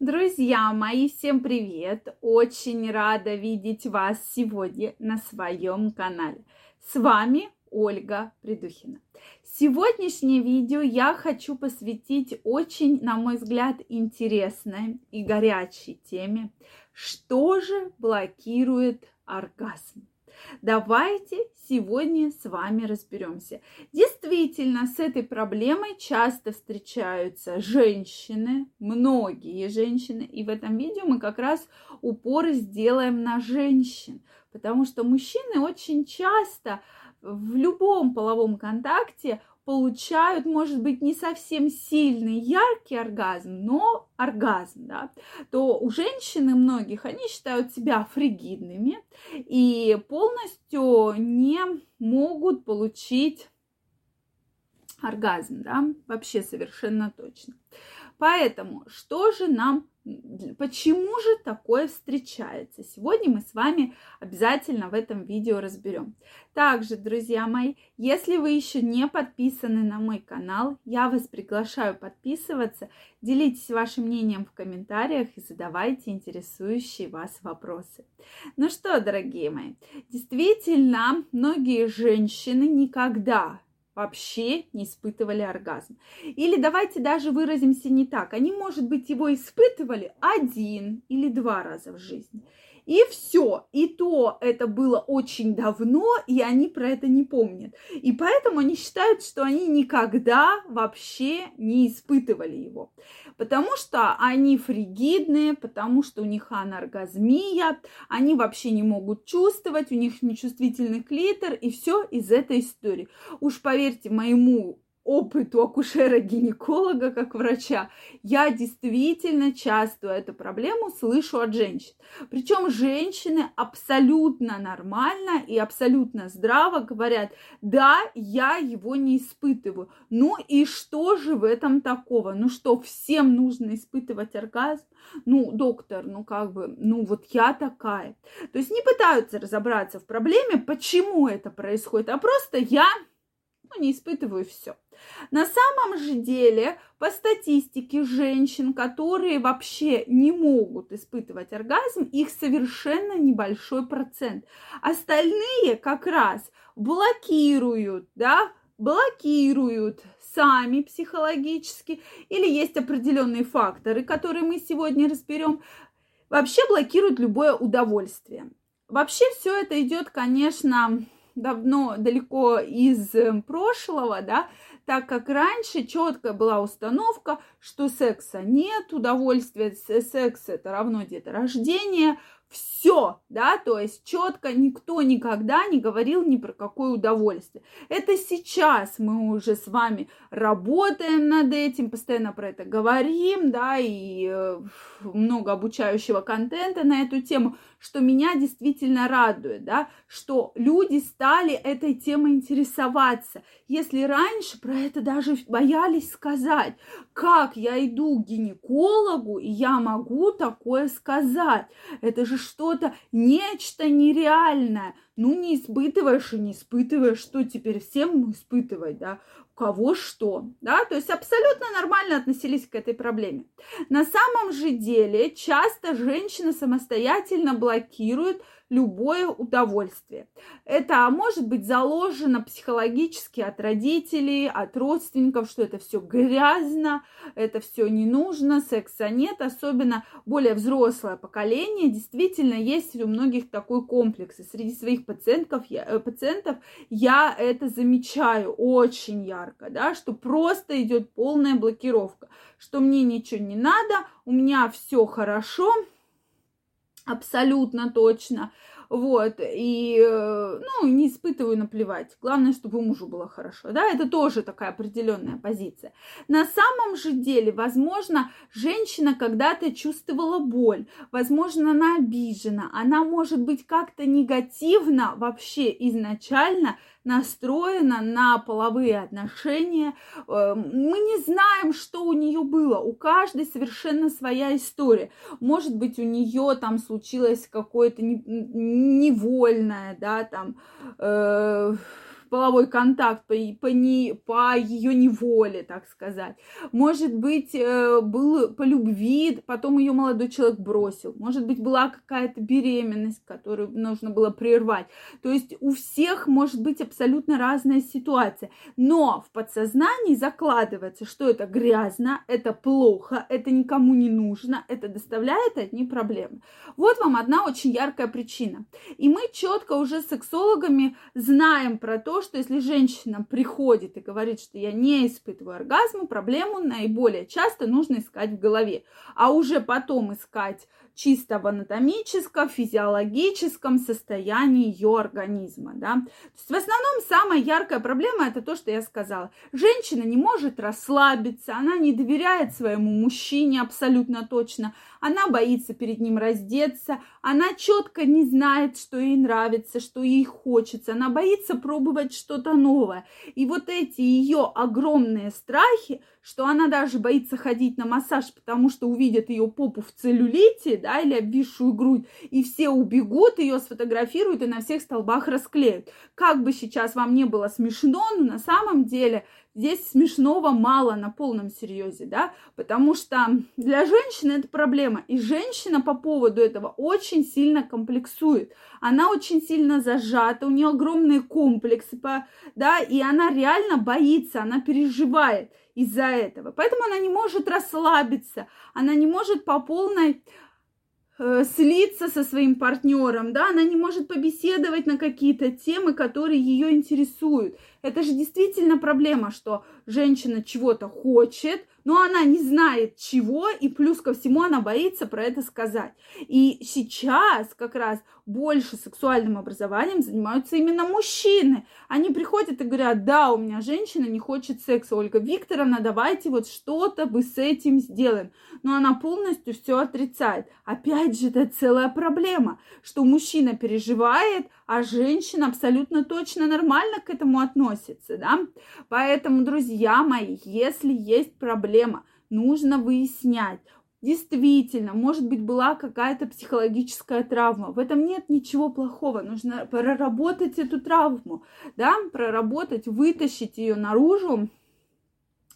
Друзья мои, всем привет! Очень рада видеть вас сегодня на своем канале. С вами Ольга Придухина. Сегодняшнее видео я хочу посвятить очень, на мой взгляд, интересной и горячей теме. Что же блокирует оргазм? Давайте сегодня с вами разберемся. Действительно, с этой проблемой часто встречаются женщины, многие женщины, и в этом видео мы как раз упор сделаем на женщин, потому что мужчины очень часто в любом половом контакте получают, может быть, не совсем сильный, яркий оргазм, но оргазм, да, то у женщины многих, они считают себя фригидными и полностью не могут получить оргазм, да, вообще совершенно точно. Поэтому, что же нам Почему же такое встречается? Сегодня мы с вами обязательно в этом видео разберем. Также, друзья мои, если вы еще не подписаны на мой канал, я вас приглашаю подписываться, делитесь вашим мнением в комментариях и задавайте интересующие вас вопросы. Ну что, дорогие мои, действительно, многие женщины никогда вообще не испытывали оргазм. Или давайте даже выразимся не так. Они, может быть, его испытывали один или два раза в жизни. И все. И то это было очень давно, и они про это не помнят. И поэтому они считают, что они никогда вообще не испытывали его. Потому что они фригидные, потому что у них аноргазмия, они вообще не могут чувствовать, у них нечувствительный клитор, и все из этой истории. Уж поверьте моему опыту акушера-гинеколога как врача, я действительно часто эту проблему слышу от женщин. Причем женщины абсолютно нормально и абсолютно здраво говорят, да, я его не испытываю. Ну и что же в этом такого? Ну что, всем нужно испытывать оргазм? Ну, доктор, ну как бы, ну вот я такая. То есть не пытаются разобраться в проблеме, почему это происходит, а просто я ну, не испытываю все. На самом же деле, по статистике женщин, которые вообще не могут испытывать оргазм, их совершенно небольшой процент. Остальные как раз блокируют, да, блокируют сами психологически, или есть определенные факторы, которые мы сегодня разберем, вообще блокируют любое удовольствие. Вообще все это идет, конечно, давно, далеко из э, прошлого, да, так как раньше четкая была установка, что секса нет, удовольствие секса это равно деторождение, все, да, то есть четко никто никогда не говорил ни про какое удовольствие. Это сейчас мы уже с вами работаем над этим, постоянно про это говорим, да, и э, много обучающего контента на эту тему, что меня действительно радует, да, что люди стали этой темой интересоваться. Если раньше про это даже боялись сказать, как я иду к гинекологу, и я могу такое сказать, это же что-то, нечто нереальное. Ну, не испытываешь и не испытываешь, что теперь всем испытывать, да? У кого что, да? То есть абсолютно нормально относились к этой проблеме. На самом же деле часто женщина самостоятельно блокирует любое удовольствие. Это может быть заложено психологически от родителей, от родственников, что это все грязно, это все не нужно, секса нет, особенно более взрослое поколение. Действительно, есть у многих такой комплекс. И среди своих пациентов я, э, пациентов я это замечаю очень ярко, да, что просто идет полная блокировка, что мне ничего не надо, у меня все хорошо, абсолютно точно. Вот, и, э, ну, не испытываю наплевать. Главное, чтобы мужу было хорошо, да, это тоже такая определенная позиция. На самом же деле, возможно, женщина когда-то чувствовала боль, возможно, она обижена, она может быть как-то негативно вообще изначально настроена на половые отношения. Эм, мы не знаем, что у нее было. У каждой совершенно своя история. Может быть, у нее там случилось какое-то невольное, да, там, э, половой контакт по, по, не, по ее неволе, так сказать. Может быть, э, был по любви, потом ее молодой человек бросил. Может быть, была какая-то беременность, которую нужно было прервать. То есть у всех может быть абсолютно разная ситуация. Но в подсознании закладывается, что это грязно, это плохо, это никому не нужно, это доставляет одни проблемы. Вот вам одна очень яркая причина. И мы четко уже с сексологами знаем про то, что если женщина приходит и говорит, что я не испытываю оргазма, проблему наиболее часто нужно искать в голове, а уже потом искать чисто в анатомическом, физиологическом состоянии ее организма. Да? То есть в основном самая яркая проблема это то, что я сказала. Женщина не может расслабиться, она не доверяет своему мужчине абсолютно точно, она боится перед ним раздеться, она четко не знает, что ей нравится, что ей хочется, она боится пробовать что-то новое. И вот эти ее огромные страхи, что она даже боится ходить на массаж, потому что увидят ее попу в целлюлите, да, или обвисшую грудь, и все убегут, ее сфотографируют и на всех столбах расклеют. Как бы сейчас вам не было смешно, но на самом деле здесь смешного мало на полном серьезе, да, потому что для женщины это проблема, и женщина по поводу этого очень сильно комплексует, она очень сильно зажата, у нее огромные комплексы, да, и она реально боится, она переживает из-за этого, поэтому она не может расслабиться, она не может по полной э, слиться со своим партнером, да, она не может побеседовать на какие-то темы, которые ее интересуют. Это же действительно проблема, что женщина чего-то хочет, но она не знает чего, и плюс ко всему она боится про это сказать. И сейчас как раз больше сексуальным образованием занимаются именно мужчины. Они приходят и говорят, да, у меня женщина не хочет секса, Ольга Викторовна, давайте вот что-то бы с этим сделаем. Но она полностью все отрицает. Опять же, это целая проблема, что мужчина переживает, а женщина абсолютно точно нормально к этому относится, да. Поэтому, друзья мои, если есть проблема, нужно выяснять, Действительно, может быть, была какая-то психологическая травма. В этом нет ничего плохого. Нужно проработать эту травму, да, проработать, вытащить ее наружу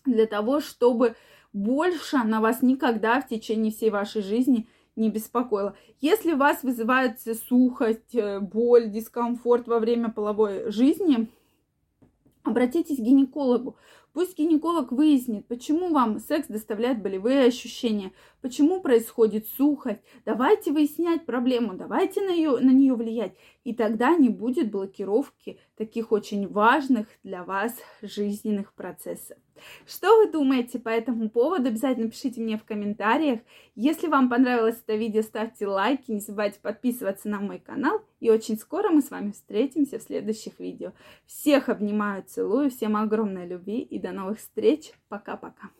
для того, чтобы больше она вас никогда в течение всей вашей жизни не беспокоила. Если вас вызывает сухость, э, боль, дискомфорт во время половой жизни, обратитесь к гинекологу. Пусть гинеколог выяснит, почему вам секс доставляет болевые ощущения, почему происходит сухость. Давайте выяснять проблему, давайте на, ее, на нее влиять. И тогда не будет блокировки таких очень важных для вас жизненных процессов. Что вы думаете по этому поводу? Обязательно пишите мне в комментариях. Если вам понравилось это видео, ставьте лайки, не забывайте подписываться на мой канал. И очень скоро мы с вами встретимся в следующих видео. Всех обнимаю, целую, всем огромной любви и до новых встреч. Пока-пока.